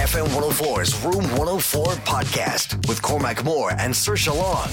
FM 104's Room 104 podcast with Cormac Moore and Saoirse Long.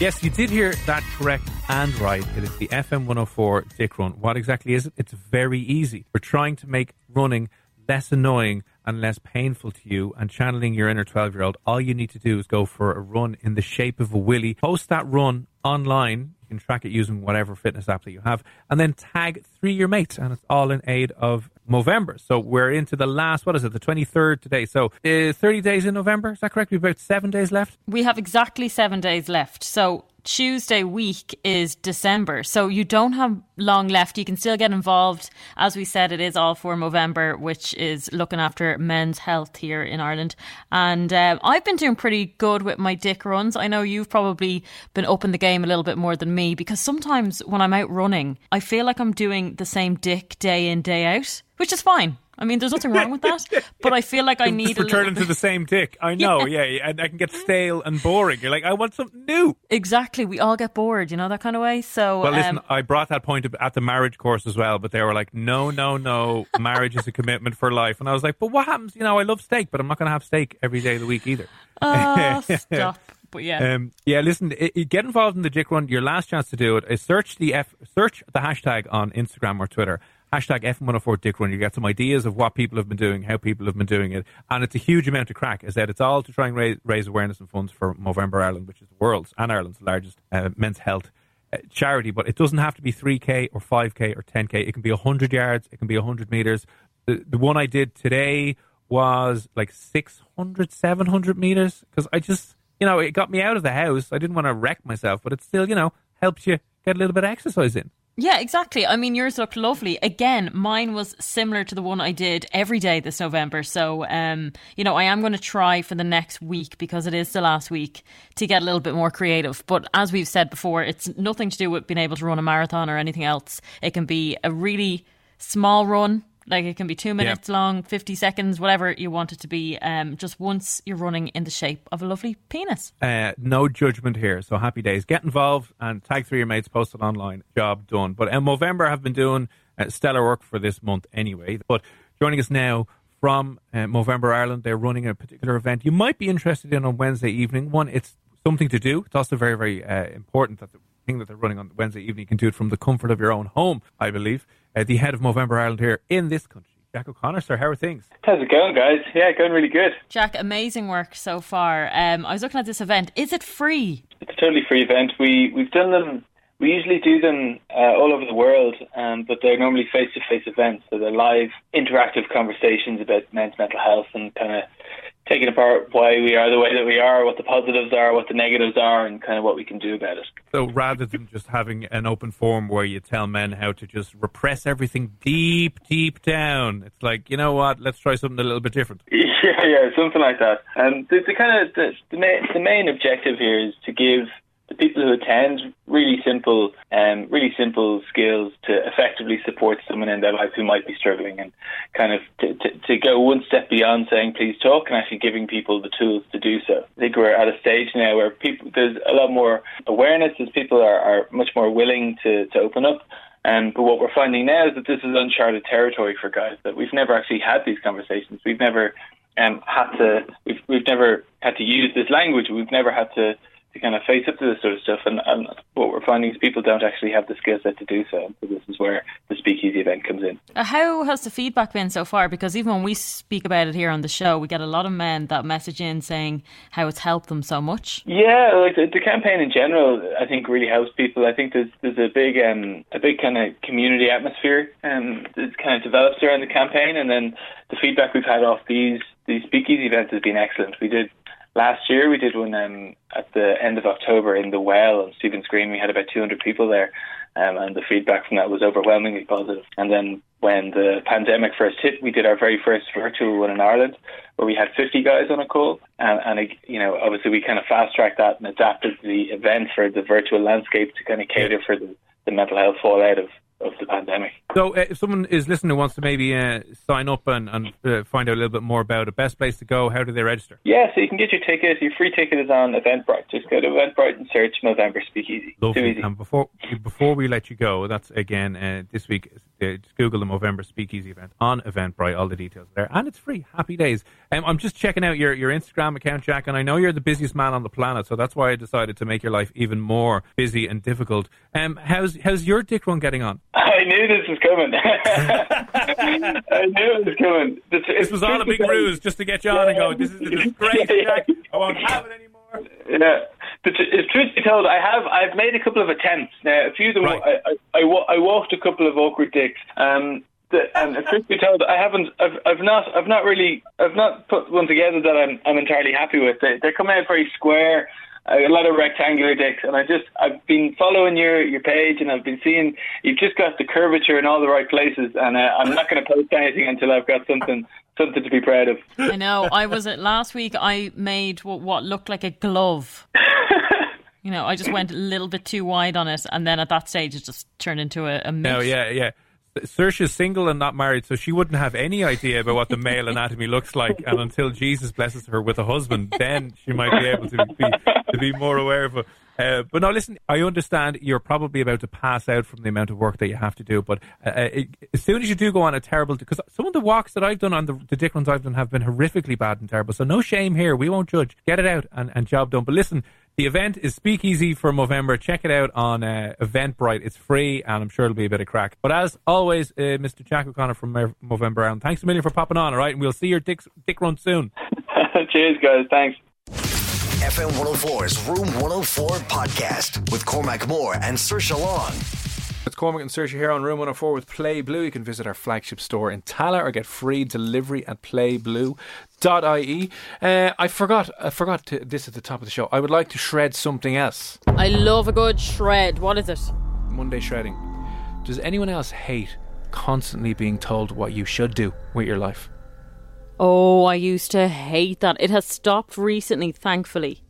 Yes, you did hear that correct and right. It is the FM 104 Dick Run. What exactly is it? It's very easy. We're trying to make running less annoying and less painful to you and channeling your inner 12 year old, all you need to do is go for a run in the shape of a willy. Post that run online. You can track it using whatever fitness app that you have, and then tag three your mates, and it's all in aid of Movember. So we're into the last, what is it, the 23rd today. So uh, 30 days in November, is that correct? We've about seven days left? We have exactly seven days left. So Tuesday week is December. So you don't have long left. You can still get involved. As we said, it is all for Movember, which is looking after men's health here in Ireland. And uh, I've been doing pretty good with my dick runs. I know you've probably been up in the game a little bit more than me because sometimes when I'm out running, I feel like I'm doing the same dick day in, day out, which is fine. I mean, there's nothing wrong with that, but I feel like I need to return to the same dick. I know, yeah. yeah, and I can get stale and boring. You're like, I want something new. Exactly, we all get bored, you know that kind of way. So, well, listen, um, I brought that point at the marriage course as well, but they were like, no, no, no, marriage is a commitment for life, and I was like, but what happens? You know, I love steak, but I'm not going to have steak every day of the week either. Oh, stop. But yeah, um, yeah. Listen, it, it, get involved in the Dick Run. Your last chance to do it is search the F, search the hashtag on Instagram or Twitter hashtag F104 Dick Run. You get some ideas of what people have been doing, how people have been doing it, and it's a huge amount of crack. As I said, it's all to try and raise, raise awareness and funds for Movember Ireland, which is the world's and Ireland's largest uh, men's health uh, charity. But it doesn't have to be 3k or 5k or 10k. It can be 100 yards. It can be 100 meters. The, the one I did today was like 600, 700 meters because I just, you know, it got me out of the house. I didn't want to wreck myself, but it still, you know, helps you get a little bit of exercise in. Yeah, exactly. I mean, yours looked lovely. Again, mine was similar to the one I did every day this November. So, um, you know, I am going to try for the next week because it is the last week to get a little bit more creative. But as we've said before, it's nothing to do with being able to run a marathon or anything else. It can be a really small run like it can be two minutes yeah. long, 50 seconds, whatever you want it to be. Um, just once you're running in the shape of a lovely penis. Uh, no judgment here. So happy days. Get involved and tag three of your mates, post it online. Job done. But uh, Movember have been doing uh, stellar work for this month anyway. But joining us now from uh, Movember Ireland, they're running a particular event you might be interested in on Wednesday evening. One, it's something to do. It's also very, very uh, important that the thing that they're running on Wednesday evening you can do it from the comfort of your own home, I believe uh, the head of Movember Ireland here in this country. Jack O'Connor, sir, how are things? How's it going, guys? Yeah, going really good. Jack, amazing work so far. Um, I was looking at this event. Is it free? It's a totally free event. We we've done them. We usually do them uh, all over the world, um, but they're normally face-to-face events. So they're live, interactive conversations about men's mental health and kind of taking apart why we are the way that we are, what the positives are, what the negatives are, and kind of what we can do about it. So rather than just having an open forum where you tell men how to just repress everything deep, deep down, it's like, you know what, let's try something a little bit different. Yeah, yeah, something like that. And the, the kind of the, the, main, the main objective here is to give the people who attend really simple, um, really simple skills to effectively support someone in their life who might be struggling, and kind of to, to, to go one step beyond saying please talk and actually giving people the tools to do so. I think we're at a stage now where people there's a lot more awareness as people are, are much more willing to, to open up. Um, but what we're finding now is that this is uncharted territory for guys that we've never actually had these conversations. We've never um, had to we've we've never had to use this language. We've never had to to kind of face up to this sort of stuff. And, and what we're finding is people don't actually have the skill set to do so. So this is where the speakeasy event comes in. Uh, how has the feedback been so far? Because even when we speak about it here on the show, we get a lot of men that message in saying how it's helped them so much. Yeah, like the, the campaign in general, I think really helps people. I think there's there's a big um, a big kind of community atmosphere um, that kind of develops around the campaign, and then the feedback we've had off these these speakeasy events has been excellent. We did last year we did one um, at the end of October in the Well on Stephen's Green. We had about 200 people there, um, and the feedback from that was overwhelmingly positive. And then when the pandemic first hit, we did our very first virtual one in Ireland, where we had 50 guys on a call, and, and you know obviously we kind of fast tracked that and adapted the event for the virtual landscape to kind of cater for the, the mental health fallout of of the pandemic. So, uh, if someone is listening who wants to maybe uh, sign up and, and uh, find out a little bit more about it, best place to go, how do they register? Yeah, so you can get your ticket. Your free ticket is on Eventbrite. Just go to Eventbrite and search Movember Speakeasy. Lovely. And before before we let you go, that's again uh, this week. Uh, just Google the Movember Speakeasy event on Eventbrite. All the details there, and it's free. Happy days. Um, I'm just checking out your, your Instagram account, Jack, and I know you're the busiest man on the planet, so that's why I decided to make your life even more busy and difficult. Um, how's how's your dick run getting on? I knew this was coming. I knew it was coming. This, This was all a big ruse just to get you on and go. This is a disgrace, Jack. I won't have it anymore. Yeah. But if truth be told, I have I've made a couple of attempts. Now, a few of them, Right. I, I, I, I walked a couple of awkward dicks. Um, the, and truth be told, I haven't. I've, I've not. I've not really. I've not put one together that I'm. I'm entirely happy with. They, they're coming out very square. A lot of rectangular dicks, and I just I've been following your your page, and I've been seeing you've just got the curvature in all the right places, and uh, I'm not going to post anything until I've got something something to be proud of. I know. I was at last week. I made what, what looked like a glove. You know, I just went a little bit too wide on it, and then at that stage, it just turned into a, a No, mitt. yeah, yeah. Saoirse's single and not married, so she wouldn't have any idea about what the male anatomy looks like. And until Jesus blesses her with a husband, then she might be able to be to be more aware of it. Uh, but now, listen. I understand you're probably about to pass out from the amount of work that you have to do. But uh, it, as soon as you do go on a terrible, because some of the walks that I've done on the, the dick runs I've done have been horrifically bad and terrible. So no shame here. We won't judge. Get it out and, and job done. But listen, the event is Speakeasy for Movember. Check it out on uh, Eventbrite. It's free, and I'm sure it'll be a bit of crack. But as always, uh, Mr. Jack O'Connor from Mo- Movember Ireland, thanks a million for popping on. All right, and we'll see your dick, dick run soon. Cheers, guys. Thanks. FM 104's Room 104 podcast with Cormac Moore and Saoirse Long. It's Cormac and Saoirse here on Room 104 with Play Blue. You can visit our flagship store in Tallaght or get free delivery at playblue.ie. Uh, I forgot, I forgot to, this at the top of the show. I would like to shred something else. I love a good shred. What is it? Monday shredding. Does anyone else hate constantly being told what you should do with your life? Oh, I used to hate that. It has stopped recently, thankfully.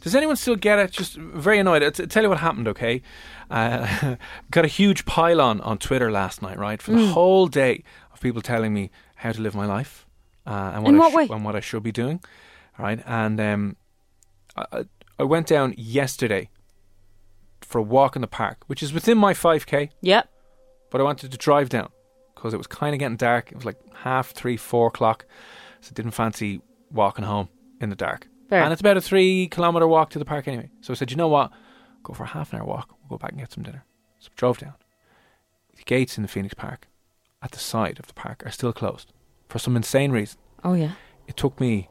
Does anyone still get it? Just very annoyed. I'll t- tell you what happened, okay? Uh, got a huge pile-on on Twitter last night, right? For the Mm. whole day of people telling me how to live my life uh, and what, In what sh- way? and what I should be doing, right? And um, I, I- I went down yesterday for a walk in the park, which is within my 5k, Yep. but I wanted to drive down because it was kind of getting dark. It was like half three, four o'clock, so I didn't fancy walking home in the dark. Fair. And it's about a three kilometre walk to the park anyway. So I said, you know what? Go for a half an hour walk. We'll go back and get some dinner. So we drove down. The gates in the Phoenix Park at the side of the park are still closed for some insane reason. Oh, yeah. It took me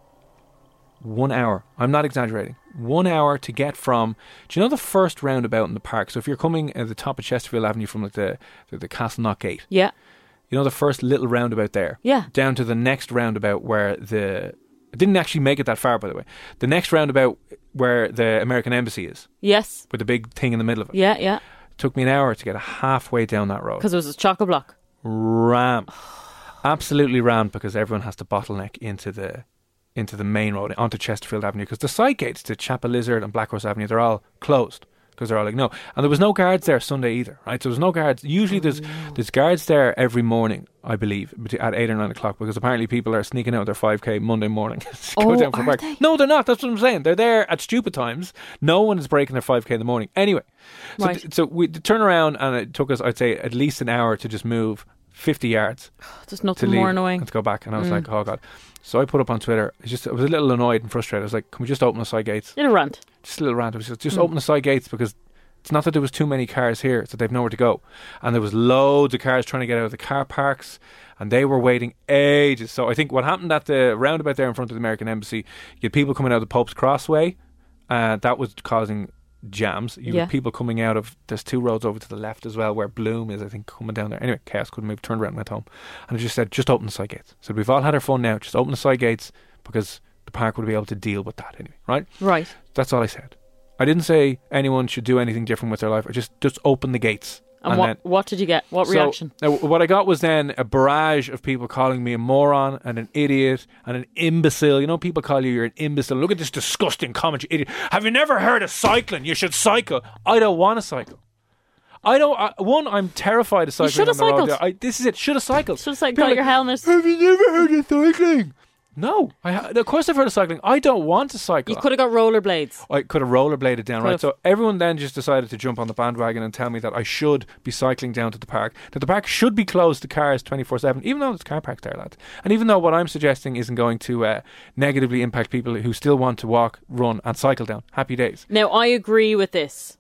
one hour. I'm not exaggerating. One hour to get from. Do you know the first roundabout in the park? So if you're coming at the top of Chesterfield Avenue from like the the, the Castleknock Gate, Yeah. you know the first little roundabout there. Yeah. Down to the next roundabout where the. I didn't actually make it that far, by the way. The next roundabout where the American Embassy is, Yes. with the big thing in the middle of it. Yeah, yeah. took me an hour to get halfway down that road. Because it was a chocolate block. Ram, absolutely rammed because everyone has to bottleneck into the into the main road onto Chesterfield Avenue because the side gates to Chapelizod and Blackhorse Avenue they're all closed because they're all like no, and there was no guards there Sunday either, right? So there was no guards. Usually there's there's guards there every morning, I believe, at eight or nine o'clock because apparently people are sneaking out their five k Monday morning. to go Oh, down for a are park. they? No, they're not. That's what I'm saying. They're there at stupid times. No one is breaking their five k in the morning. Anyway, so Right. th- so we turn around and it took us, I'd say, at least an hour to just move 50 yards There's nothing more annoying. and to go back. And I was Mm. like, oh god. So I put up on Twitter. It's just I was a little annoyed and frustrated. I was like, can we just open the side gates? Little rant. Just a little rant. It was just, just Mm. open the side gates because it's not that there was too many cars here, it's that they've nowhere to go. And there was loads of cars trying to get out of the car parks and they were waiting ages. So I think what happened at the roundabout there in front of the American Embassy, you had people coming out of the Pope's Crossway, uh, that was causing jams. You Yeah. had people coming out of there's two roads over to the left as well where Bloom is, I think, coming down there. Anyway, chaos couldn't move, turned around and went home. And I just said, just open the side gates. So we've all had our fun now, just open the side gates because the park would be able to deal with that anyway, right? Right. That's all I said. I didn't say anyone should do anything different with their life. I just just open the gates. And, what then- what did you get? What so, reaction? now, what I got was then a barrage of people calling me a moron and an idiot and an imbecile. You know, people call you you're an imbecile. Look at this disgusting comment, you idiot. Have you never heard of cycling? You should cycle. I don't want to cycle. I don't. I, one, I'm terrified of cycling. You should have on the road. cycled. I, this is it. Should have cycled. Should have like, got are your helmet. Have you never heard of cycling? No, I ha- of course I've heard of cycling. I don't want to cycle. You could have got rollerblades. I could have rollerbladed down, right? So everyone then just decided to jump on the bandwagon and tell me that I should be cycling down to the park. That the park should be closed to cars 24 7, even though there's car parks there, lads. And even though what I'm suggesting isn't going to uh, negatively impact people who still want to walk, run, and cycle down. Happy days. Now, I agree with this.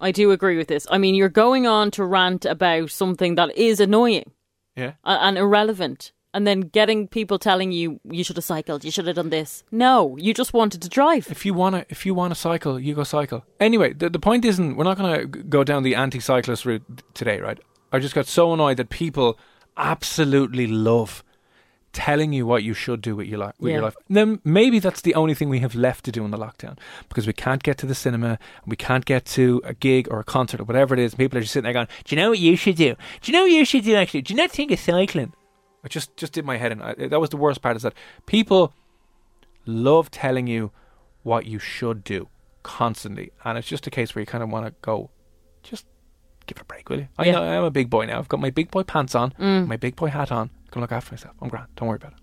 I do agree with this. I mean, you're going on to rant about something that is annoying Yeah. and irrelevant, and then getting people telling you you should have cycled, you should have done this. No, you just wanted to drive. If you wanna, if you wanna cycle, you go cycle. Anyway, the the point isn't we're not gonna go down the anti-cyclist route today, right? I just got so annoyed that people absolutely love telling you what you should do with your life. With your Yeah. life. Then maybe that's the only thing we have left to do in the lockdown because we can't get to the cinema, we can't get to a gig or a concert or whatever it is. People are just sitting there going, "Do you know what you should do? Do you know what you should do? Actually, do you not think of cycling?" I just just did my head in. I, that was the worst part. Is that people love telling you what you should do constantly, and it's just a case where you kind of want to go, just give it a break, will you? I Yeah. know I'm a big boy now. I've got my big boy pants on, Mm. my big boy hat on. I can look after myself. I'm grand. Don't worry about it.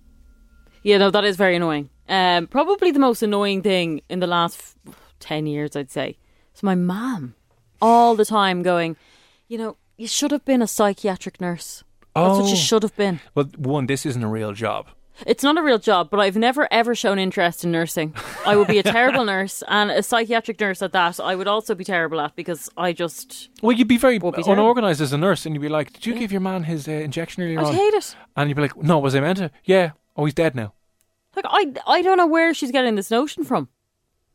Yeah, no, that is very annoying. Um, probably the most annoying thing in the last f- 10 years, I'd say. It's my mum all the time going, you know, you should have been a psychiatric nurse. That's what Oh. you should have been. Well, one, this isn't a real job. It's not a real job, but I've never ever shown interest in nursing. I would be a terrible nurse and a psychiatric nurse at that. I would also be terrible at because I just Well, you'd be very be unorganized as a nurse, and you'd be like, "Did you give your man his uh, injection earlier I'd on?" hate it. And you'd be like, "No, was I meant to?" Yeah. Oh, he's dead now. Like I I don't know where she's getting this notion from.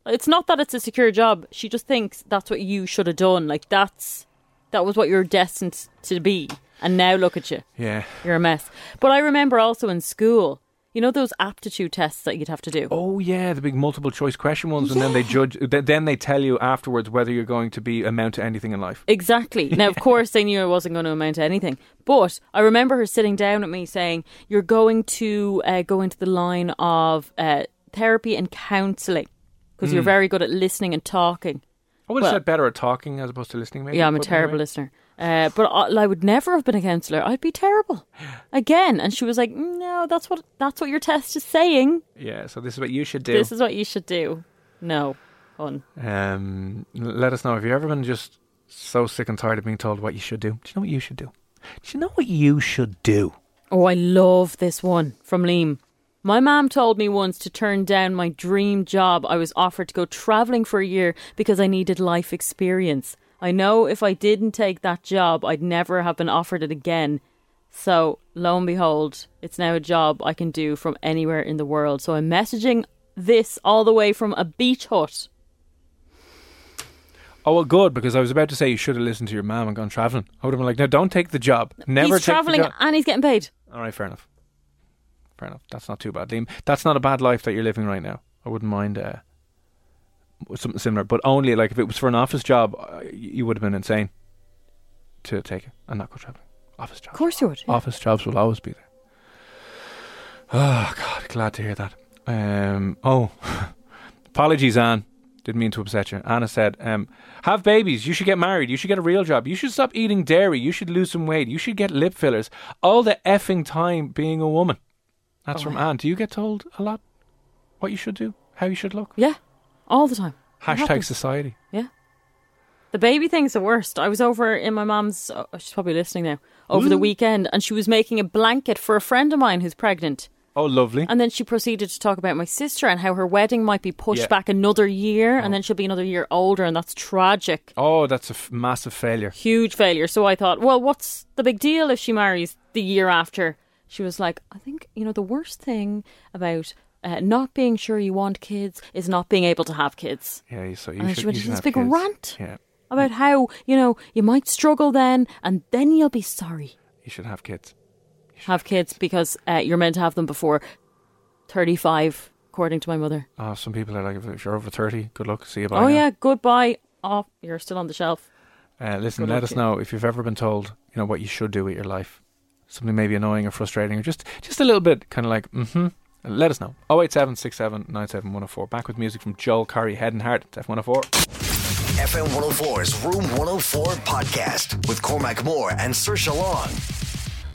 It's not that it's a secure job. She just thinks that's what you should have done. Like that's that was what you're destined to be. And now look at you. Yeah. You're a mess. But I remember also in school, you know those aptitude tests that you'd have to do. Oh yeah, the big multiple choice question ones, and then they judge. Then they tell you afterwards whether you're going to be amount to anything in life. Exactly. Now, of course, they knew I wasn't going to amount to anything. But I remember her sitting down at me saying, You're going to uh, go into the line of uh, therapy and counselling because you're very good at listening and talking. I would have Well- said better at talking as opposed to listening. Maybe. Yeah, I'm a terrible listener. Uh, but I, I would never have been a counsellor. I'd be terrible. Again. And she was like, No, that's what that's what your test is saying. Yeah, so this is what you should do. This is what you should do. No. Fun. Um, let us know if you've ever been just so sick and tired of being told what you should do. Do you know what you should do? Do you know what you should do? Oh, I love this one from Liam. My mom told me once to turn down my dream job. I was offered to go travelling for a year because I needed life experience. I know if I didn't take that job, I'd never have been offered it again. So, lo and behold, it's now a job I can do from anywhere in the world. So, I'm messaging this all the way from a beach hut. Oh, well, good, because I was about to say you should have listened to your mum and gone travelling. I would have been like, no, don't take the job. Never He's take travelling the job. and he's getting paid. All right, fair enough. Fair enough. That's not too bad, Liam. That's not a bad life that you're living right now. I wouldn't mind uh, something similar, but only like if it was for an office job, uh, you would have been insane to take it and not go travelling. Office jobs. Of course you would. yeah. Office jobs will always be there. Oh God, glad to hear that. Um, oh, apologies, Anne. Didn't mean to upset you. Anna said, um, "Have babies. You should get married. You should get a real job. You should stop eating dairy. You should lose some weight. You should get lip fillers. All the effing time being a woman." That's from Anne. Do you get told a lot what you should do, how you should look? Yeah, all the time. Hashtag society. Yeah. The baby thing's the worst. I was over in my mom's, Oh, she's probably listening now. Over the weekend, and she was making a blanket for a friend of mine who's pregnant. Oh, lovely. And then she proceeded to talk about my sister and how her wedding might be pushed Yeah. back another year, and oh. then she'll be another year older, and that's tragic. oh, that's a f- massive failure. Huge failure. So I thought, well, what's the big deal if she marries the year after? She was like, I think, you know, the worst thing about uh, not being sure you want kids is not being able to have kids. Yeah, you- so you And then should, she went into this big kids. rant. Yeah, About how, you know, you might struggle then, and then you'll be sorry. you should have kids. Should Have kids because uh, you're meant to have them before 35, according to my mother. Oh, some people are like, if you're over 30, good luck. See you bye. oh, now. yeah, goodbye. Oh, you're still on the shelf. Uh, listen, Good let us you. know if you've ever been told, you know, what you should do with your life. Something maybe annoying or frustrating, or just just a little bit kind of like, mm-hmm. Let us know. 087 97104. Back with music from Joel Corry, Head and Heart, F104. FM 104's Room 104 podcast with Cormac Moore and Saoirse Long.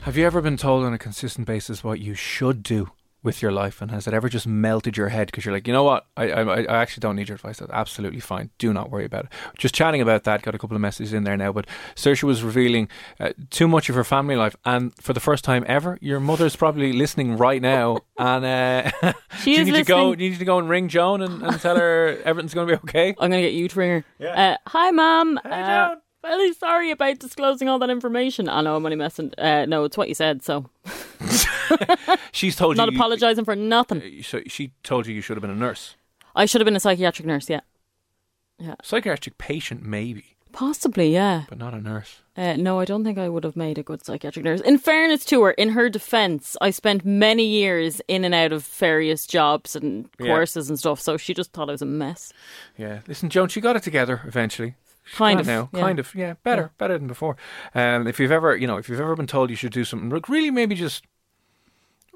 Have you ever been told on a consistent basis what you should do with your life, and has it ever just melted your head because you're like, you know what, I, I I actually don't need your advice. That's absolutely fine. Do not worry about it. Just chatting about that. Got a couple of messages in there now, but Saoirse was revealing uh, too much of her family life, and for the first time ever, your mother's probably listening right now, and uh, She do you is need to go. You need to go and ring Joan and, and tell her everything's going to be okay. I'm going to get you to ring her. Uh, hi, Mum. Hey, uh, Joan. Really sorry about disclosing all that information. I know I'm only messing. Uh, no, it's what you said, so She's told not you. Not apologising for nothing. So she told you you should have been a nurse, I should have been a psychiatric nurse, yeah. psychiatric patient maybe, Possibly, yeah. but not a nurse. Uh, no, I don't think I would have made a good psychiatric nurse. In fairness to her, in her defence, I spent many years in and out of various jobs and Yeah. courses and stuff, so she just thought I was a mess. Yeah, listen, Joan, she got it together eventually. She's Kind of, now, yeah. kind of, yeah, better, better than before. Um, if you've ever, you know, if you've ever been told you should do something, like really, maybe just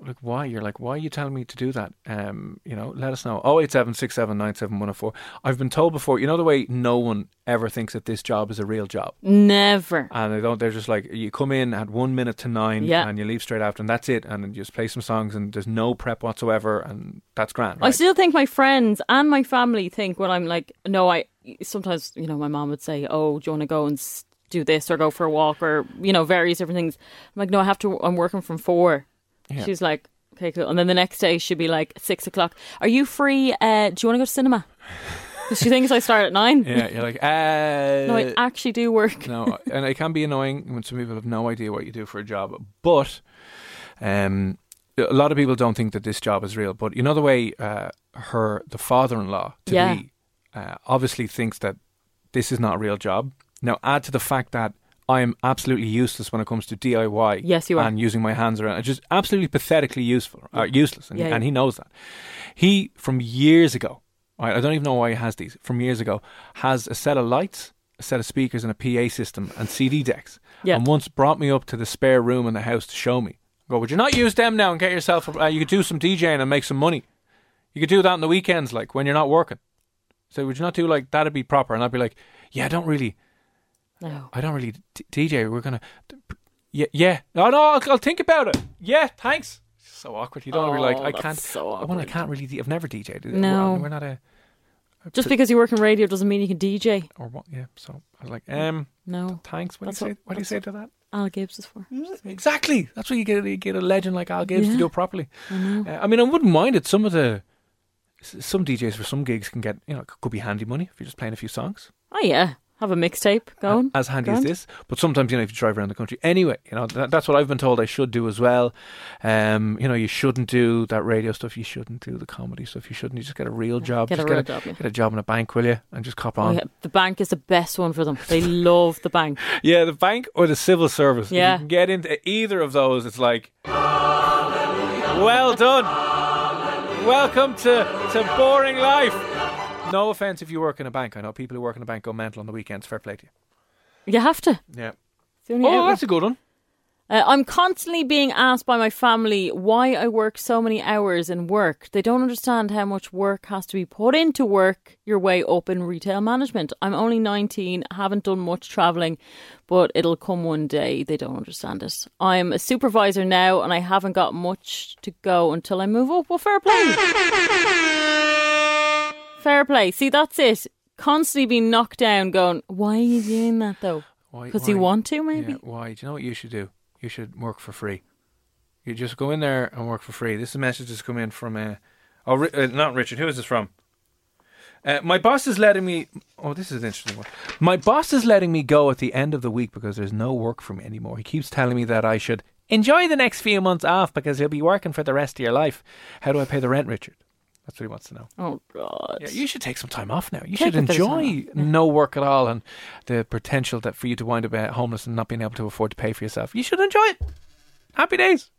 like why you're like, why are you telling me to do that? Um, you know, let us know. Oh eight seven six seven nine seven one zero four. I've been told before, you know, the way no one ever thinks that this job is a real job, Never. and they don't. They're just like you come in at one minute to nine, Yeah. and you leave straight after, and that's it, and you just play some songs, and there's no prep whatsoever, and that's grand. I still think my friends and my family think when I'm like, no, I sometimes, you know, my mom would say, oh, do you want to go and do this or go for a walk or, you know, various different things. I'm like, no, I have to, I'm working from four. Yeah. She's like, okay, cool. And then the next day she'd be like, six o'clock, are you free? Uh, do you want to go to cinema? she thinks I start at nine. yeah, you're like, uh, No, I actually do work. no, and it can be annoying when some people have no idea what you do for a job. But um, a lot of people don't think that this job is real. But you know the way uh, her, the father-in-law to Yeah. be, uh, obviously thinks that this is not a real job. Now add to the fact that I am absolutely useless when it comes to DIY. Yes, you are. And using my hands around, just absolutely pathetically useful, uh, useless, and, Yeah, and he knows that. He from years ago, right, I don't even know why he has these. From years ago, has a set of lights, a set of speakers, and a PA system and CD decks. Yeah. And once brought me up to the spare room in the house to show me. Go, would you not use them now and get yourself? Uh, you could do some DJing and make some money. You could do that on the weekends, like when you're not working. So would you not do like that'd be proper? And I'd be like, yeah, I don't really, No. I don't really d- DJ. We're gonna, yeah, yeah. No, no, I'll, I'll think about it. Yeah, thanks. So awkward. You don't wanna be like, Oh, I can't. so Well, I can't really. I've never DJed. No. we're, we're not a Just because you work in radio doesn't mean you can DJ. or what? Yeah. So I was like, um, No. thanks. What That's do you say? What do you say to that? Al Gibbs is for. Exactly. That's what you get. You get a legend like Al Gibbs to do it properly. Uh, I mean, I wouldn't mind it. Some of the some DJs for some gigs can get you know it could be handy money if you're just playing a few songs. Oh, yeah. Have a mixtape going. as handy Grand. as this. But sometimes, you know, if you drive around the country, anyway, you know, that, that's what I've been told I should do as well. Um, you know, you shouldn't do that radio stuff. You shouldn't do the comedy stuff. You shouldn't. You just get a real job. Get a just real get job, yeah. Get a job in a bank, will you? And just cop Oh, on. yeah. The bank is the best one for them. They love the bank. Yeah, the bank or the civil service. Yeah. you can get into either of those, it's like, well done. Welcome to, to boring life. No offense if you work in a bank. I know people who work in a bank go mental on the weekends. Fair play to you. You have to. Yeah. It's the only Oh, outlet. that's a good one. Uh, I'm constantly being asked by my family why I work so many hours in work. They don't understand how much work has to be put into work your way up in retail management. I'm only 19, haven't done much travelling, but it'll come one day. They don't understand it. I'm a supervisor now and I haven't got much to go until I move up. Well, fair play. fair play. See, that's it. constantly being knocked down, going, "Why are you doing that though? Why- Because you want to, maybe." Yeah, why? Do you know what you should do? You should work for free. You just go in there and work for free. This message has come in from uh, oh, uh, not Richard. Who is this from? Uh, my boss is letting me. Oh, this is an interesting one. My boss is letting me go at the end of the week because there's no work for me anymore. He keeps telling me that I should enjoy the next few months off because you'll be working for the rest of your life. How do I pay the rent, Richard? That's what he wants to know. Oh God. Yeah, you should take some time off now. You Take should a bit of time enjoy yeah. no work at all and the potential that for you to wind up uh, homeless and not being able to afford to pay for yourself. You should enjoy it. Happy days.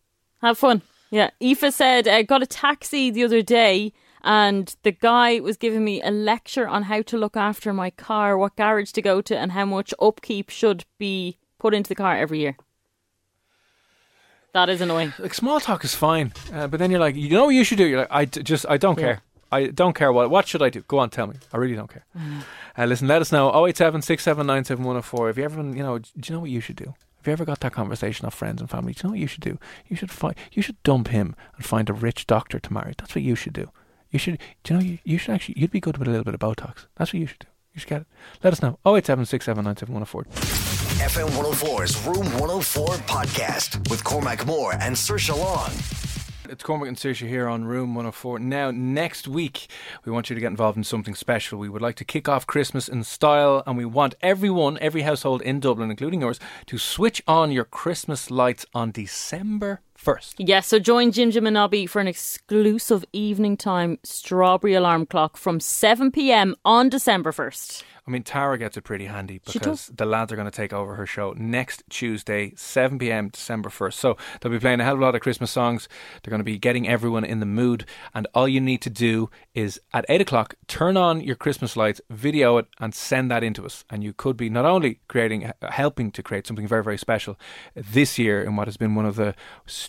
Have fun. Yeah. Aoife said, I got a taxi the other day and the guy was giving me a lecture on how to look after my car, what garage to go to, and how much upkeep should be put into the car every year. That is annoying. Like small talk is fine, uh, but then you're like, you know what you should do? You're like, I d- just, I don't care. I don't care what. What should I do? Go on, tell me. I really don't care. Uh, listen, let us know. 087 679 7104. If you ever, you know, do you know what you should do? If you ever got that conversation of friends and family, do you know what you should do? You should find, you should dump him and find a rich doctor to marry. That's what you should do. You should, do you know, you, you should actually, you'd be good with a little bit of Botox. That's what you should do. You should get it. Let us know. 087 679 7104. FM 104's Room 104 podcast with Cormac Moore and Saoirse Long. It's Cormac and Saoirse here on Room 104. Now, next week, we want you to get involved in something special. We would like to kick off Christmas in style, and we want everyone, every household in Dublin, including yours, to switch on your Christmas lights on December 1st. Yes, so join Jim Jim and Nobby for an exclusive evening time strawberry alarm clock from 7 pm on December 1st. I mean, Tara gets it pretty handy because the lads are going to take over her show next Tuesday, 7 pm, December 1st. So they'll be playing a hell of a lot of Christmas songs. They're going to be getting everyone in the mood. And all you need to do is at 8 o'clock, turn on your Christmas lights, video it, and send that into us. And you could be not only creating, helping to create something very, very special this year in what has been one of the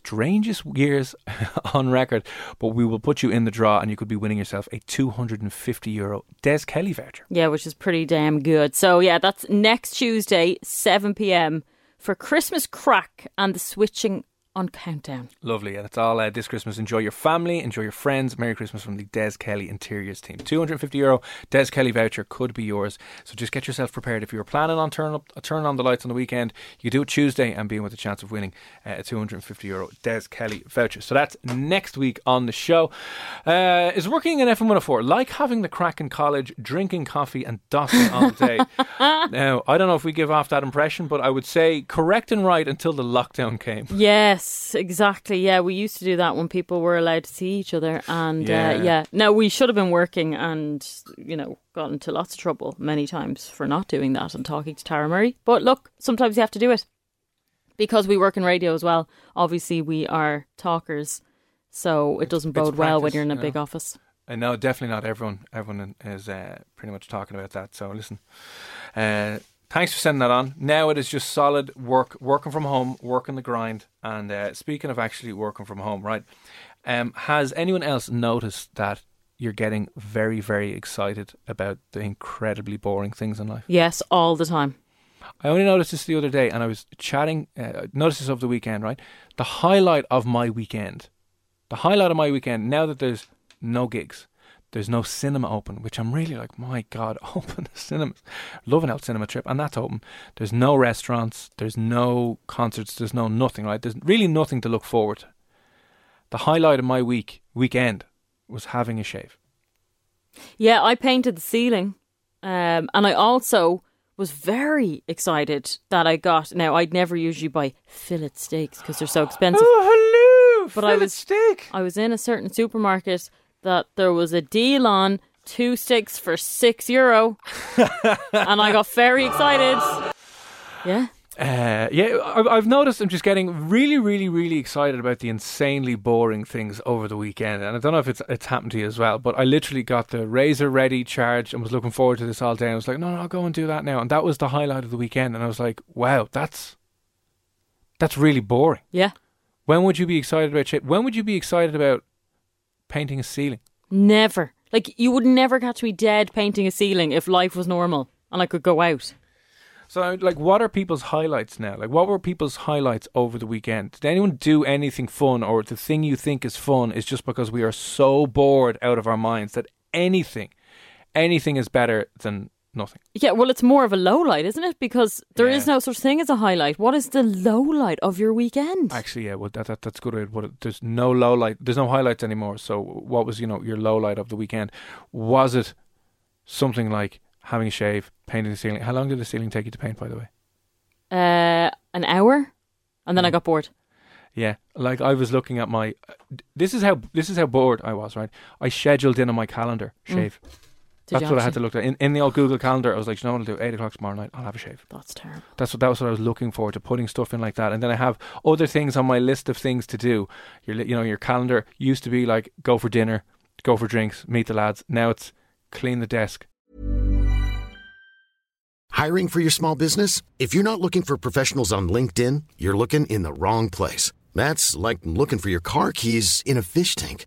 strangest years on record, but we will put you in the draw and you could be winning yourself a 250 euro Des Kelly voucher. Yeah, which is pretty damn good. So, yeah, that's next Tuesday, 7 pm for Christmas crack and the switching on countdown. Lovely. And it's all uh, this Christmas. Enjoy your family, enjoy your friends. Merry Christmas from the Des Kelly Interiors team. 250 euro Des Kelly voucher could be yours. So just get yourself prepared. If you were planning on turn up, turn on the lights on the weekend, you do it Tuesday and be in with a chance of winning uh, a 250 euro Des Kelly voucher. So that's next week on the show. Uh, is working in FM 104 like having the crack in college, drinking coffee and dotting all day? now, I don't know if we give off that impression, but I would say correct and right until the lockdown came. Yes, exactly. Yeah, we used to do that when people were allowed to see each other. And Yeah. uh, yeah, no, we should have been working and, you know, got into lots of trouble many times for not doing that and talking to Tara Murray. But look, sometimes you have to do it because we work in radio as well. Obviously, we are talkers. So it doesn't it's bode well when you're in a big know. office. Uh, no, definitely not everyone. Everyone is uh, pretty much talking about that. So listen, uh, thanks for sending that on. Now it is just solid work, working from home, working the grind. And uh, speaking of actually working from home, right? Um, has anyone else noticed that you're getting very, very excited about the incredibly boring things in life? Yes, all the time. I only noticed this the other day, and I was chatting. Uh, noticed this over the weekend, right? The highlight of my weekend, the highlight of my weekend. Now that there's no gigs, there's no cinema open, which I'm really like, my God, open the cinemas. Loving out cinema trip, and that's open. There's no restaurants, there's no concerts, there's no nothing, right? There's really nothing to look forward to. The highlight of my week weekend was having a shave. Yeah, I painted the ceiling. Um, and I also was very excited that I got. Now, I'd never usually buy fillet steaks because they're so expensive. Oh, hello! But I fillet was- steak. I was in a certain supermarket that there was a deal on two steaks for six euro, and I got very excited. Yeah, Uh, yeah, I've, I've noticed I'm just getting really, really, really excited about the insanely boring things over the weekend, and I don't know if it's it's happened to you as well. But I literally got the razor ready, charged, and was looking forward to this all day. I was like, no, no, I'll go and do that now, and that was the highlight of the weekend. And I was like, wow, that's that's really boring. yeah. When would you be excited about shit? When would you be excited about painting a ceiling? Never. Like you would never catch me dead painting a ceiling if life was normal and I could go out. So, like, what are people's highlights now? Like, what were people's highlights over the weekend? Did anyone do anything fun, or the thing you think is fun is just because we are so bored out of our minds that anything, anything is better than nothing. Yeah, well, it's more of a low light, isn't it? Because there is Yeah. no such thing as a highlight. What is the low light of your weekend? Actually, yeah, well, that, that that's good way to put it. There's no low light. There's no highlights anymore. So, what was you know your low light of the weekend? Was it something like having a shave, painting the ceiling? How long did the ceiling take you to paint, by the way? Uh, an hour, and then I Mm. got bored. Yeah, like I was looking at my. This is how this is how bored I was. Right, I scheduled in on my calendar shave. Mm. Did That's you what I had to look at in, in the old Google Calendar. I was like, you know what I'll do? Eight o'clock tomorrow night. I'll have a shave. That's terrible. That's what that was what I was looking forward to putting stuff in like that. And then I have other things on my list of things to do. Your you know your calendar used to be like go for dinner, go for drinks, meet the lads. Now it's clean the desk. Hiring for your small business? If you're not looking for professionals on LinkedIn, you're looking in the wrong place. That's like looking for your car keys in a fish tank.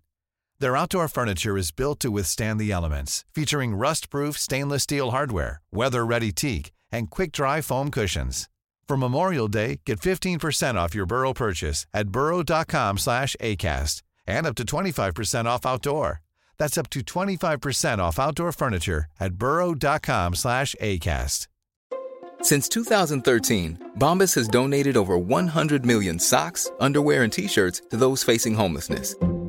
Their outdoor furniture is built to withstand the elements, featuring rust-proof stainless steel hardware, weather-ready teak, and quick-dry foam cushions. For Memorial Day, get 15% off your Burrow purchase at burrow.com slash ACAST and up to 25% off outdoor. That's up to 25% off outdoor furniture at burrow.com slash ACAST. Since 2013, Bombas has donated over 100 million socks, underwear, and t-shirts to those facing homelessness.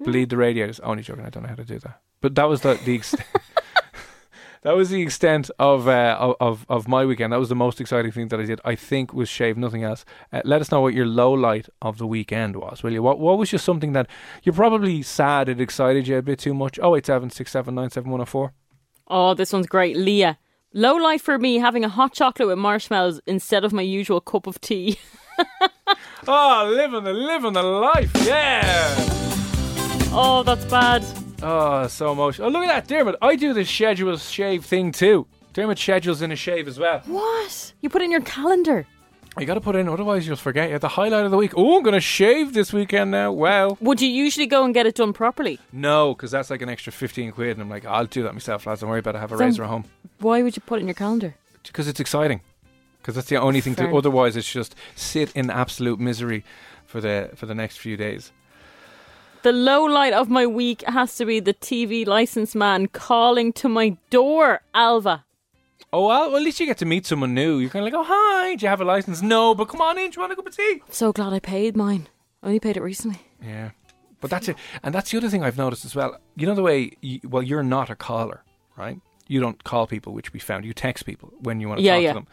Bleed the radiators. Only joking. I don't know how to do that. But that was the the extent. that was the extent of, uh, of of of my weekend. That was the most exciting thing that I did. I think was shave, nothing else. Uh, let us know what your low light of the weekend was, will you? What what was just something that you're probably sad it excited you a bit too much? Oh eight seven six seven nine seven one zero four. Oh, this one's great. Leah. Low light for me having a hot chocolate with marshmallows instead of my usual cup of tea. Oh, living the living the life, yeah. Oh, that's bad. Oh, so emotional. Oh, look at that, Dermot. I do the schedule shave thing too. Dermot schedules in a shave as well. What? You put in your calendar. You got to put in, otherwise you'll forget. You're the highlight of the week. Oh, I'm going to shave this weekend now. Wow. Would you usually go and get it done properly? No, because that's like an extra 15 quid. And I'm like, I'll do that myself, lads. Don't worry about it. I have a Then- razor at home. Why would you put it in your calendar? Because it's exciting. Because that's the only thing to. Otherwise, it's just sit in absolute misery for the for the next few days. The low light of my week has to be the TV license man calling to my door, Alva. Oh, well, well, at least you get to meet someone new. You're kind of like, oh, hi, do you have a license? No, but come on in. Do you want a cup of tea? So glad I paid mine. I only paid it recently. Yeah, but that's it, and that's the other thing I've noticed as well. You know the way, you, well, you're not a caller, right? You don't call people, which we found. You text people when you want to Yeah, talk yeah. to them.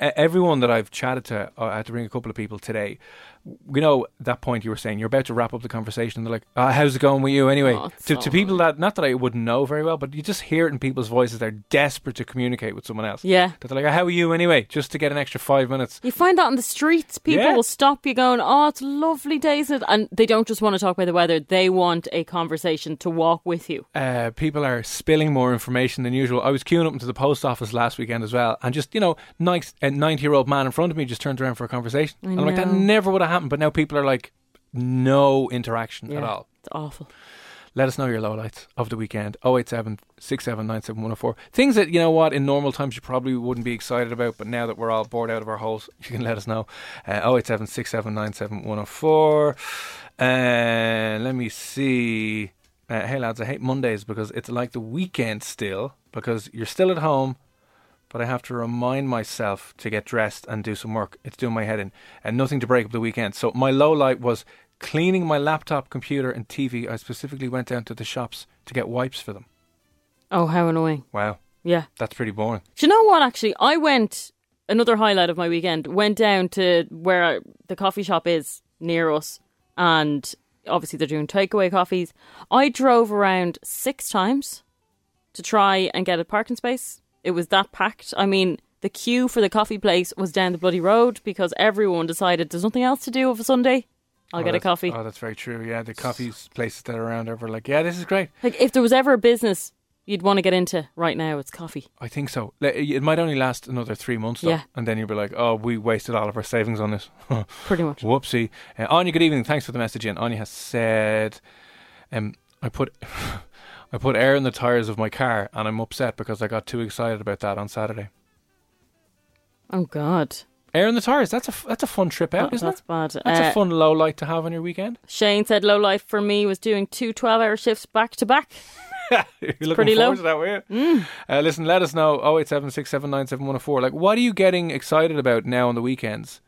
Uh, everyone that I've chatted to, uh, I had to ring a couple of people today. You know that point you were saying you're about to wrap up the conversation, and they're like, uh, "How's it going with you?" Anyway, Oh, to, so to people that not that I wouldn't know very well, but you just hear it in people's voices. They're desperate to communicate with someone else. Yeah. that they're like, "How are you?" Anyway, just to get an extra five minutes. You find that on the streets. People Yeah. will stop you going, Oh, it's lovely day. isn't it?" And they don't just want to talk about the weather, they want a conversation to walk with you. uh, people are spilling more information than usual. I was queuing up into the post office last weekend as well, and just you know, nice a ninety-year-old man in front of me just turned around for a conversation. I and I'm like, that never would have happened. But now people are like, no interaction at all. It's awful. Let us know your lowlights of the weekend. 087 6797104. Things that, you know what, in normal times you probably wouldn't be excited about, but now that we're all bored out of our holes, you can let us know. Uh, 087 6797104. And let me see. Uh, hey lads, I hate Mondays because it's like the weekend still, because you're still at home, but I have to remind myself to get dressed and do some work. It's doing my head in, and nothing to break up the weekend. So my low light was cleaning my laptop, computer, and TV. I specifically went down to the shops to get wipes for them. Oh, how annoying. Wow. Yeah. That's pretty boring. Do you know what? Actually, I went. Another highlight of my weekend went down to where the coffee shop is near us, and obviously they're doing takeaway coffees. I drove around six times to try and get a parking space. It was that packed. I mean, the queue for the coffee place was down the bloody road because everyone decided there's nothing else to do of a Sunday. I'll Oh, get a coffee. Oh, that's very true. Yeah, the coffee places that are around are like, yeah, this is great. Like if there was ever a business you'd want to get into right now, it's coffee. I think so. It might only last another three months, though. Yeah. And then you'll be like, oh, we wasted all of our savings on this. Pretty much. Whoopsie. Uh, Anya, good evening. Thanks for the message in. Anya has said, um, I put. I put air in the tires of my car, and I'm upset because I got too excited about that on Saturday. Oh God, Air in the tires. That's a that's a fun trip out, Oh, isn't that's it? bad. That's Uh, a fun low light to have on your weekend. Shane said low life for me was doing two 12 hour shifts back to back. You're looking pretty forward low. to that, were you? Uh, listen, let us know. 0876797104. Like, what are you getting excited about now on the weekends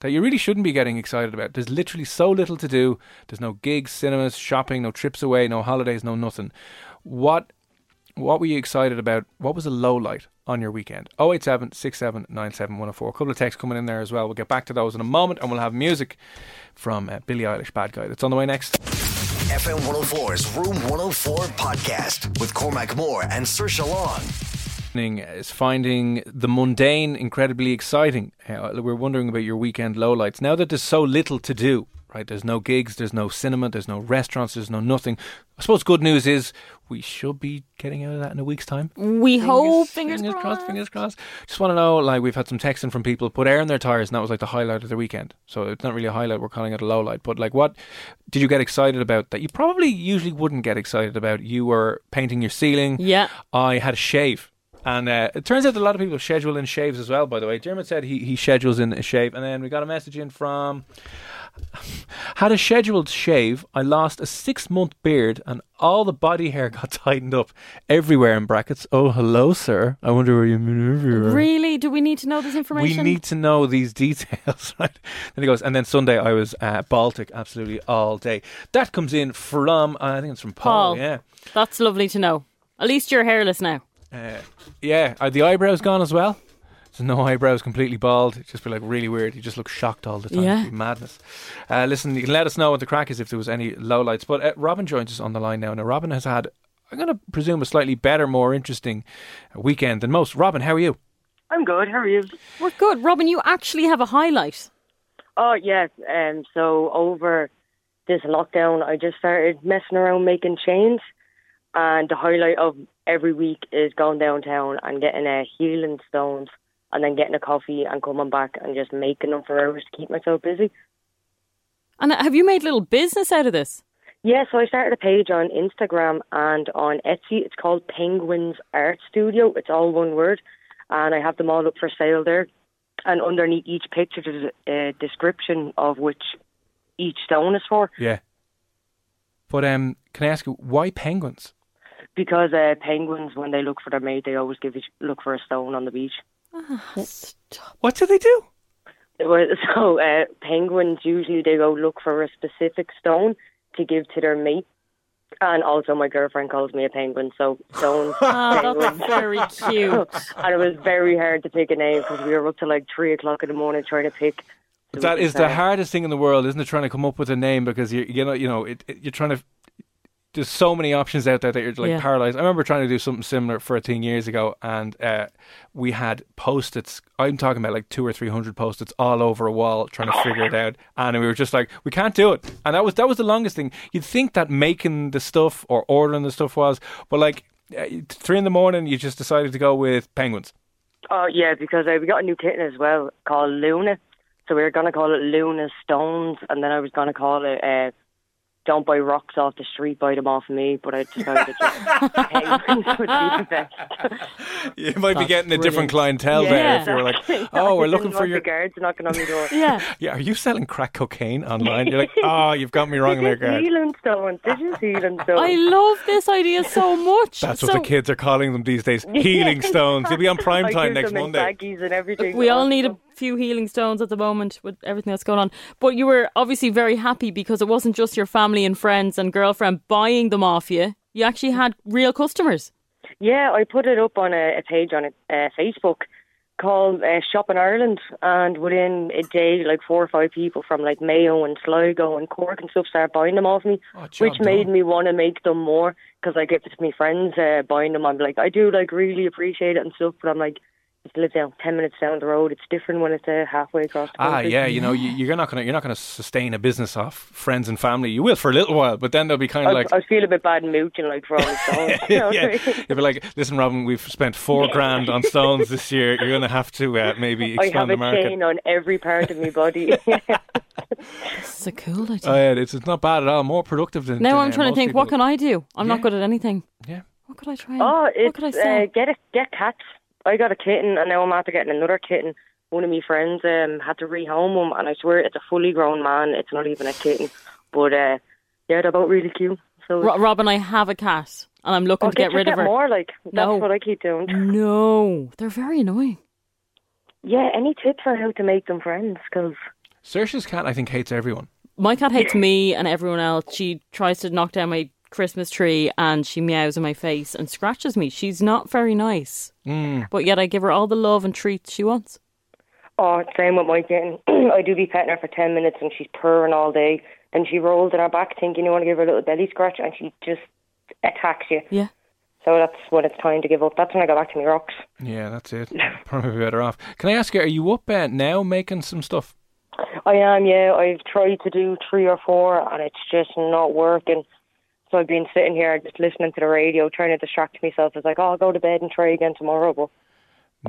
that you really shouldn't be getting excited about? There's literally so little to do. There's no gigs, cinemas, shopping, no trips away, no holidays, no nothing. What what were you excited about? What was a low light on your weekend? 087 A couple of texts coming in there as well. We'll get back to those in a moment and we'll have music from uh, Billie Eilish Bad Guy. That's on the way next. FM 104's Room 104 podcast with Cormac Moore and Saoirse Long. Is finding the mundane incredibly exciting. We're wondering about your weekend lowlights. Now that there's so little to do, right? There's no gigs, there's no cinema, there's no restaurants, there's no nothing. I suppose good news is we should be getting out of that in a week's time. We hope, fingers, fingers crossed, crossed. fingers crossed. Just want to know, like, we've had some texting from people put air in their tires, and that was like the highlight of the weekend. So it's not really a highlight; we're calling it a low light. But like, what did you get excited about that you probably usually wouldn't get excited about? You were painting your ceiling. Yeah. I had a shave. And uh, it turns out that a lot of people schedule in shaves as well, by the way. Dermot said he, he schedules in a shave. And then we got a message in from. Had a scheduled shave. I lost a six month beard and all the body hair got tightened up everywhere in brackets. Oh, hello, sir. I wonder where you everywhere. Really? Do we need to know this information? We need to know these details, right? Then he goes, and then Sunday I was uh, Baltic absolutely all day. That comes in from, uh, I think it's from Paul. Paul. Yeah. That's lovely to know. At least you're hairless now. Uh, yeah, are the eyebrows gone as well? So no eyebrows, completely bald. It'd just be like really weird. You just look shocked all the time. Yeah. It'd be madness. Uh, listen, you can let us know what the crack is if there was any lowlights. But uh, Robin joins us on the line now. Now, Robin has had, I'm going to presume, a slightly better, more interesting weekend than most. Robin, how are you? I'm good. How are you? We're good. Robin, you actually have a highlight. Oh yes. Um. So over this lockdown, I just started messing around making chains, and the highlight of every week is going downtown and getting a healing stones, and then getting a coffee and coming back and just making them for hours to keep myself busy. And have you made a little business out of this? Yeah, so I started a page on Instagram and on Etsy. It's called Penguins Art Studio. It's all one word, and I have them all up for sale there. And underneath each picture, there's a description of which each stone is for. Yeah. But um, can I ask you, why penguins? Because uh, penguins, when they look for their mate, they always give each, look for a stone on the beach. What do they do? Well, So uh, penguins usually they go look for a specific stone to give to their mate. And also, my girlfriend calls me a penguin, so stones. Oh, penguin. that's very cute. and it was very hard to pick a name because we were up to like three o'clock in the morning trying to pick. So That we the hardest thing in the world, isn't it? Trying to come up with a name because you you know you know it, it- you're trying to. There's so many options out there that you're like Yeah. paralyzed. I remember trying to do something similar 13 years ago, and uh, we had post-its. I'm talking about like two or three hundred post-its all over a wall, trying to figure it out. And we were just like, we can't do it. And that was that was the longest thing. You'd think that making the stuff or ordering the stuff was, but like uh, three in the morning, you just decided to go with penguins. Oh yeah, because uh, we got a new kitten as well called Luna. So we were gonna call it Luna Stones, and then I was gonna call it uh, "Don't buy rocks off the street, buy them off me." But I decided just penguins would be the best. You might be That's getting a different brilliant. clientele there Yeah. if you were like, oh, we're looking for your the guards knocking on my door. Yeah. Yeah, are you selling crack cocaine online? You're like, oh, you've got me wrong there, This is guys. healing stones. This is healing stones. I love this idea so much. That's what the kids are calling them these days. Healing stones. You'll be on prime time next Monday. and everything. we all need a few healing stones at the moment with everything that's going on. But you were obviously very happy because it wasn't just your family and friends and girlfriend buying them off you. You actually had real customers. Yeah, I put it up on a, a page on a, uh, Facebook called uh, Shop in Ireland, and within a day, like four or five people from like Mayo and Sligo and Cork and stuff started buying them off me, Oh, job which made me want to make them more because I get to my friends uh, buying them. I'm like, I do like really appreciate it and stuff, but I'm like, just live down ten minutes down the road. It's different when it's uh, halfway across the Ah, country. yeah, you know, you, you're not gonna you're not gonna sustain a business off friends and family. You will for a little while, but then they'll be kind of like, I feel a bit bad and mooching like for all the stones. you know yeah, mean? you'll be like, listen, Robin, we've spent four grand on stones this year. You're gonna have to uh, maybe I have the a chain on every part of my body. This is a cool idea. Oh, yeah, it's, it's not bad at all. More productive than. now than, I'm uh, trying to think, what can I do? I'm Yeah. not good at anything. Yeah. What could I try? Oh, what it's could I sell? uh, get a, get cats. I got a kitten, and now I'm after getting another kitten. One of my friends um, had to rehome him, and I swear it's a fully grown man. It's not even a kitten, but uh, yeah, they're both really cute. So Ro- Robin, I have a cat, and I'm looking oh, to get just rid of her. more. Like that's No. what I keep doing. No, they're very annoying. Yeah, any tips on how to make them friends? Because Saoirse's cat, I think, hates everyone. My cat hates me and everyone else. She tries to knock down my Christmas tree and she meows in my face and scratches me. She's not very nice. Mm. But yet I give her all the love and treats she wants. oh, same with my kitten. I do be petting her for ten minutes, and she's purring all day. And she rolls in her back, thinking you want to give her a little belly scratch, and she just attacks you. Yeah. So that's when it's time to give up. That's when I go back to my rocks. Yeah, that's it. Probably better off. Can I ask you, are you up uh, now making some stuff? I am, yeah. I've tried to do three or four, and it's just not working. So I've been sitting here just listening to the radio, trying to distract myself. It's like, oh, I'll go to bed and try again tomorrow. But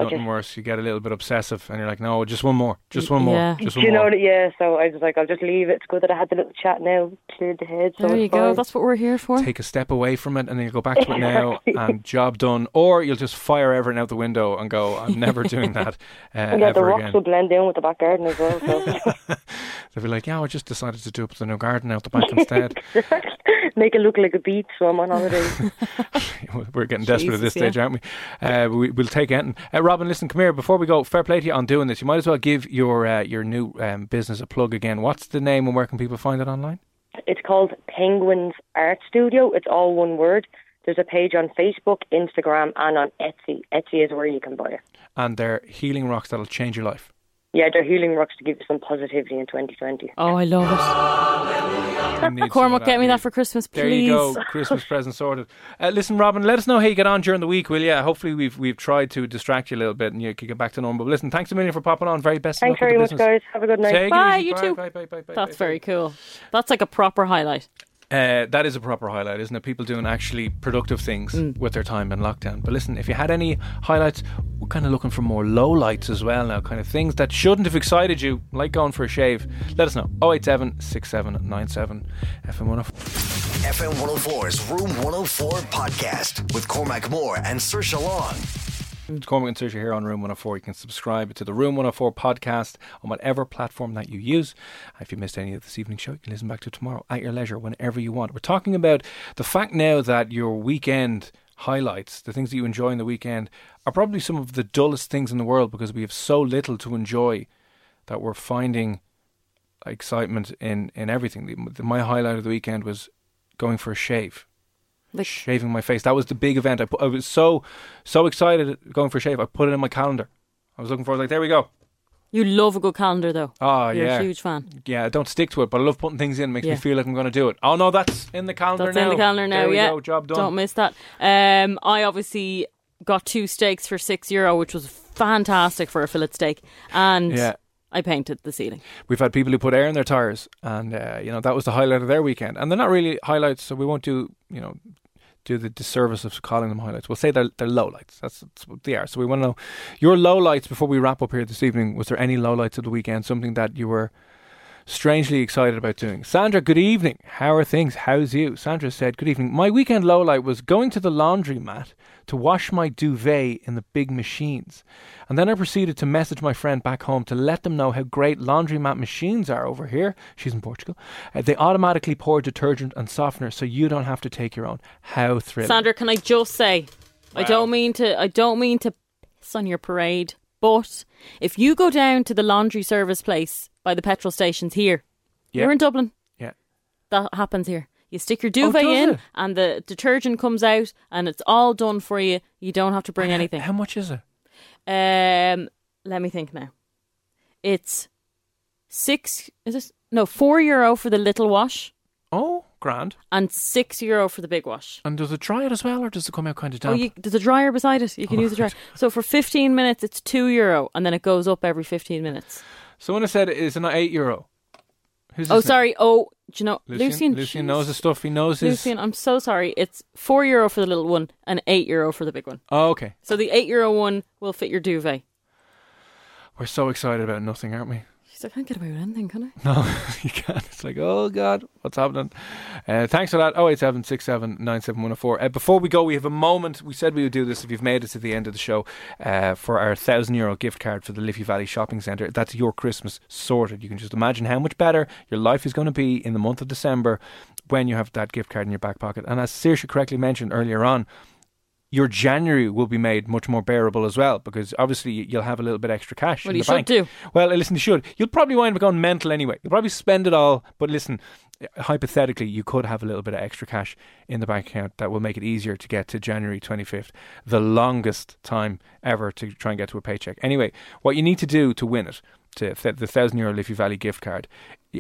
Nothing just- worse. You get a little bit obsessive, and you're like, no, just one more, just one more, Yeah. just one you know more. that? Yeah. So I was like, I'll just leave it. It's good that I had the little chat now, cleared the head. So There you it's go. That's what we're here for. Take a step away from it, and then you go back to it now, and job done. Or you'll just fire everything out the window and go, I'm never doing that uh, And yeah, the rocks again. will blend in with the back garden as well. So They'll be like, yeah, I just decided to do up the new garden out the back instead. Make it look like a beach. So I'm on holiday. We're getting desperate at this Jesus, stage, aren't we? Uh, we we'll take anything. Uh, Robin, listen, come here. Before we go, fair play to you on doing this. You might as well give your uh, your new um, business a plug again. What's the name and where can people find it online? It's called Penguins Art Studio. It's all one word. There's a page on Facebook, Instagram, and on Etsy. Etsy is where you can buy it. And they're healing rocks that'll change your life. Yeah, they're healing rocks to give you some positivity in 2020. Oh, I love it. You need some of Cormac, get me that for Christmas, please. There you go, Christmas present sorted. Uh, listen, Robin, let us know how you get on during the week, will you? Hopefully, we've we've tried to distract you a little bit and you can get back to normal. But listen, thanks a million for popping on. Very best. of Thanks luck with very the much, business. guys. Have a good night. Take Bye, you bye, too. Bye, bye, bye, bye, That's bye, very bye. cool. That's like a proper highlight. Uh, that is a proper highlight, isn't it? People doing actually productive things Mm. with their time in lockdown. But listen, if you had any highlights, we're kind of looking for more lowlights as well now, kind of things that shouldn't have excited you, like going for a shave. Let us know. 087 6797 FM 104. FM 104's Room 104 podcast with Cormac Moore and Saoirse Long. Cormac and here on Room 104. You can subscribe to the Room 104 podcast on whatever platform that you use. If you missed any of this evening's show, you can listen back to tomorrow at your leisure, whenever you want. We're talking about the fact now that your weekend highlights, the things that you enjoy in the weekend, are probably some of the dullest things in the world because we have so little to enjoy that we're finding excitement in, in everything. The- my highlight of the weekend was going for a shave Like, shaving my face. That was the big event. I, put, I was so so excited going for a shave. I put it in my calendar. I was looking for. it, like, there we go. you love a good calendar, though. Oh You're yeah, a huge fan. yeah. I don't stick to it, but I love putting things in. Makes Yeah. me feel like I'm going to do it. Oh no, that's in the calendar That's now. in the calendar now. There we yeah, go. Job done. Don't miss that. Um, I obviously got two steaks for six euro, which was fantastic for a fillet steak, and Yeah. I painted the ceiling. We've had people who put air in their tires, and uh, you know that was the highlight of their weekend. And they're not really highlights, so we won't do you know do the disservice of calling them highlights. We'll say they're they're lowlights. That's, that's what they are. So we want to know your lowlights before we wrap up here this evening. Was there any lowlights of the weekend? Something that you were strangely excited about doing. Sandra, good evening. How are things? How's you? Sandra said, Good evening. My weekend lowlight was going to the laundry mat to wash my duvet in the big machines. And then I proceeded to message my friend back home to let them know how great laundromat machines are over here. She's in Portugal. Uh, they automatically pour detergent and softener so you don't have to take your own. How thrilling. Sandra, can I just say, I don't mean to, I don't mean to piss on your parade, but if you go down to the laundry service place by the petrol stations here, Yeah. you're in Dublin. Yeah. That happens here. You stick your duvet Oh, in, it? and the detergent comes out, and it's all done for you. You don't have to bring anything. How much is it? Um, let me think now. It's six. Is this no four euro for the little wash Oh, grand. and six euro for the big wash. And does it dry it as well, or does it come out kind of Oh, damp? you, there's a dryer beside it. You can Oh, use the dryer. right. So for 15 minutes, it's two euro, and then it goes up every 15 minutes. Someone has said it's not eight euro. Who's Oh, his name? sorry. Oh, do you know Lucian. Lucian? Lucian knows the stuff. He knows his. Lucian, I'm so sorry. It's four euro for the little one and eight euro for the big one. Oh, okay. So the eight euro one will fit your duvet. We're so excited about nothing, aren't we? Like, I can't get away with anything, can I? No, you can't. It's like, oh God, what's happening? Uh, thanks for that. 087 Uh, before we go, we have a moment. We said we would do this if you've made it to the end of the show uh, for our thousand euro gift card for the Liffey Valley Shopping Centre. That's your Christmas sorted. You can just imagine how much better your life is going to be in the month of December when you have that gift card in your back pocket. And as Saoirse correctly mentioned earlier on, your January will be made much more bearable as well because obviously you'll have a little bit extra cash. Well, in you the should bank. do. Well, listen, you should. You'll probably wind up going mental anyway. You'll probably spend it all. But listen, uh, hypothetically, you could have a little bit of extra cash in the bank account that will make it easier to get to January 25th, the longest time ever to try and get to a paycheck. Anyway, what you need to do to win it, to th- the thousand euro Liffey Valley gift card,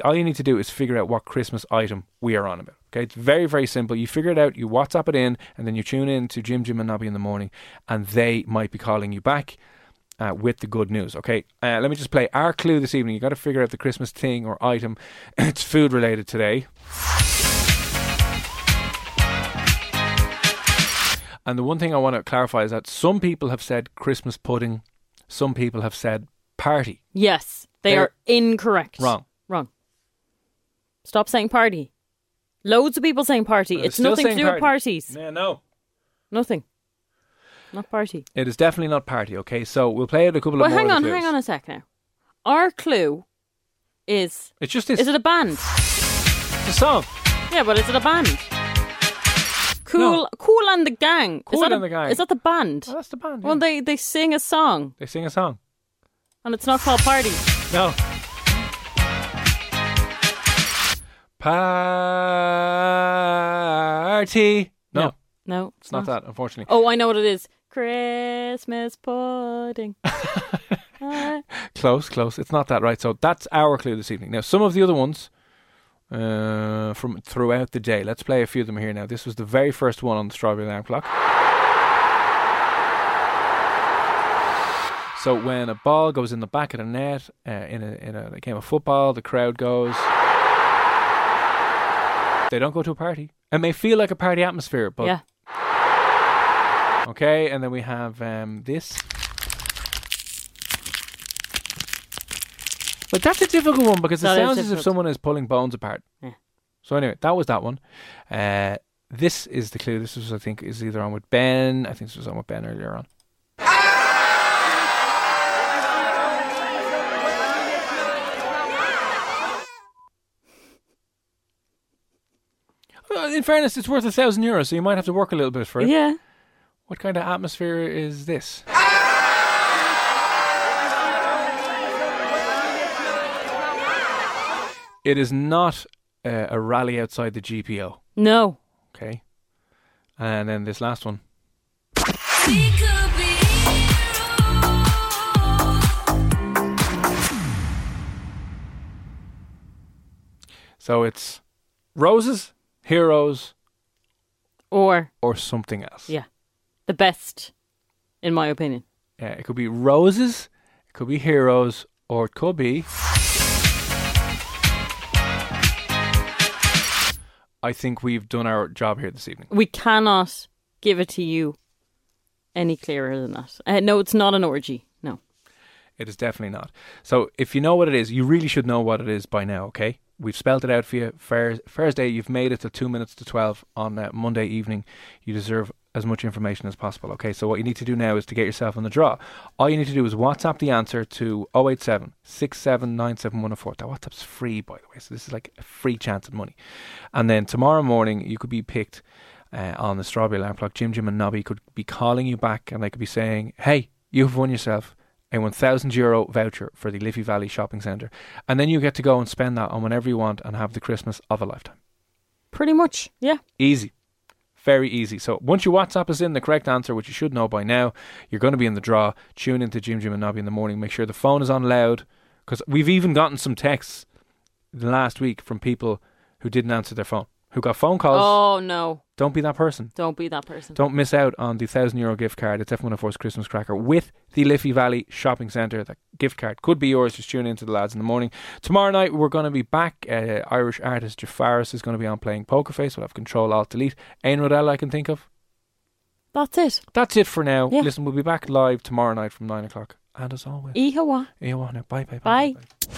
all you need to do is figure out what Christmas item we are on about. Okay, it's very very simple. You figure it out, you WhatsApp it in, and then you tune in to Jim Jim and Nobby in the morning, and they might be calling you back uh, with the good news. Okay, uh, let me just play our clue this evening. You got to figure out the Christmas thing or item. it's food related today. And the one thing I want to clarify is that some people have said Christmas pudding, some people have said party. Yes, they They're are incorrect. Wrong. Wrong. Stop saying party. Loads of people saying party. They're it's still nothing to saying do with party. parties. Yeah, no. Nothing. Not party. It is definitely not party. Okay, so we'll play it a couple Well, of more. hang of on, clues. hang on a sec now. Our clue is It's just this. is it a band? It's a song. Yeah, but is it a band? Cool, Kool and the Gang. Kool is that and a- the Gang. Is that the band? Oh, that's the band. Well, they they sing a song They sing a song. And it's not called party. No. Party. No, No. No, it's not that, unfortunately. Oh, I know what it is. Christmas pudding. Uh, Close, close. It's not that, right? So that's our clue this evening. Now, some of the other ones uh, from throughout the day. Let's play a few of them here now. This was the very first one on the Strawberry Alarm Clock. So when a ball goes in the back of the net uh, in a in a game of football, the crowd goes. They don't go to a party. It may feel like a party atmosphere, but yeah. Okay, and then we have um, this. But that's a difficult one because That it sounds as if someone is pulling bones apart. Yeah. So anyway, that was that one. Uh, this is the clue. This was, I think, is either on with Ben. I think this was on with Ben earlier on. Well, in fairness, it's worth a thousand euros, so you might have to work a little bit for it. Yeah. What kind of atmosphere is this? It is not uh, a rally outside the GPO. No. Okay. And then this last one. So it's roses, heroes, Or or something else. yeah, the best, in my opinion. Yeah, it could be roses, it could be heroes, or it could be. I think we've done our job here this evening. We cannot give it to you any clearer than that. Uh, no, it's not an orgy. No. It is definitely not. So if you know what it is, you really should know what it is by now, okay? We've spelled it out for you. Thursday, you've made it to two minutes to 12 on uh, Monday evening. You deserve as much information as possible, okay? So what you need to do now is to get yourself on the draw. All you need to do is WhatsApp the answer to 087 6797104. That WhatsApp's free, by the way, so this is like a free chance at money. And then tomorrow morning, you could be picked uh, on the Strawberry Alarm Clock. Jim Jim and Nobby could be calling you back and they could be saying, hey, you've won yourself a 1,000 euro voucher for the Liffey Valley Shopping Centre. And then you get to go and spend that on whenever you want and have the Christmas of a lifetime. Pretty much, yeah. Easy. Very easy. So once your WhatsApp is in the correct answer, which you should know by now, you're going to be in the draw. Tune into Jim Jim and Nobby in the morning. Make sure the phone is on loud because we've even gotten some texts the last week from people who didn't answer their phone, who got phone calls. Oh no! Don't be that person. Don't be that person. Don't miss out on the thousand euro gift card at F104's Christmas Cracker with the Liffey Valley Shopping Centre. That gift card could be yours. Just tune in to the lads in the morning. Tomorrow night we're going to be back. Uh, Irish artist Jafaris is going to be on playing Poker Face. We'll have Control Alt Delete. Ain Rodell I can think of. That's it. That's it for now. Yeah. Listen, we'll be back live tomorrow night from nine o'clock. And as always, Ihawa. Ihawa now. Bye bye bye. Bye.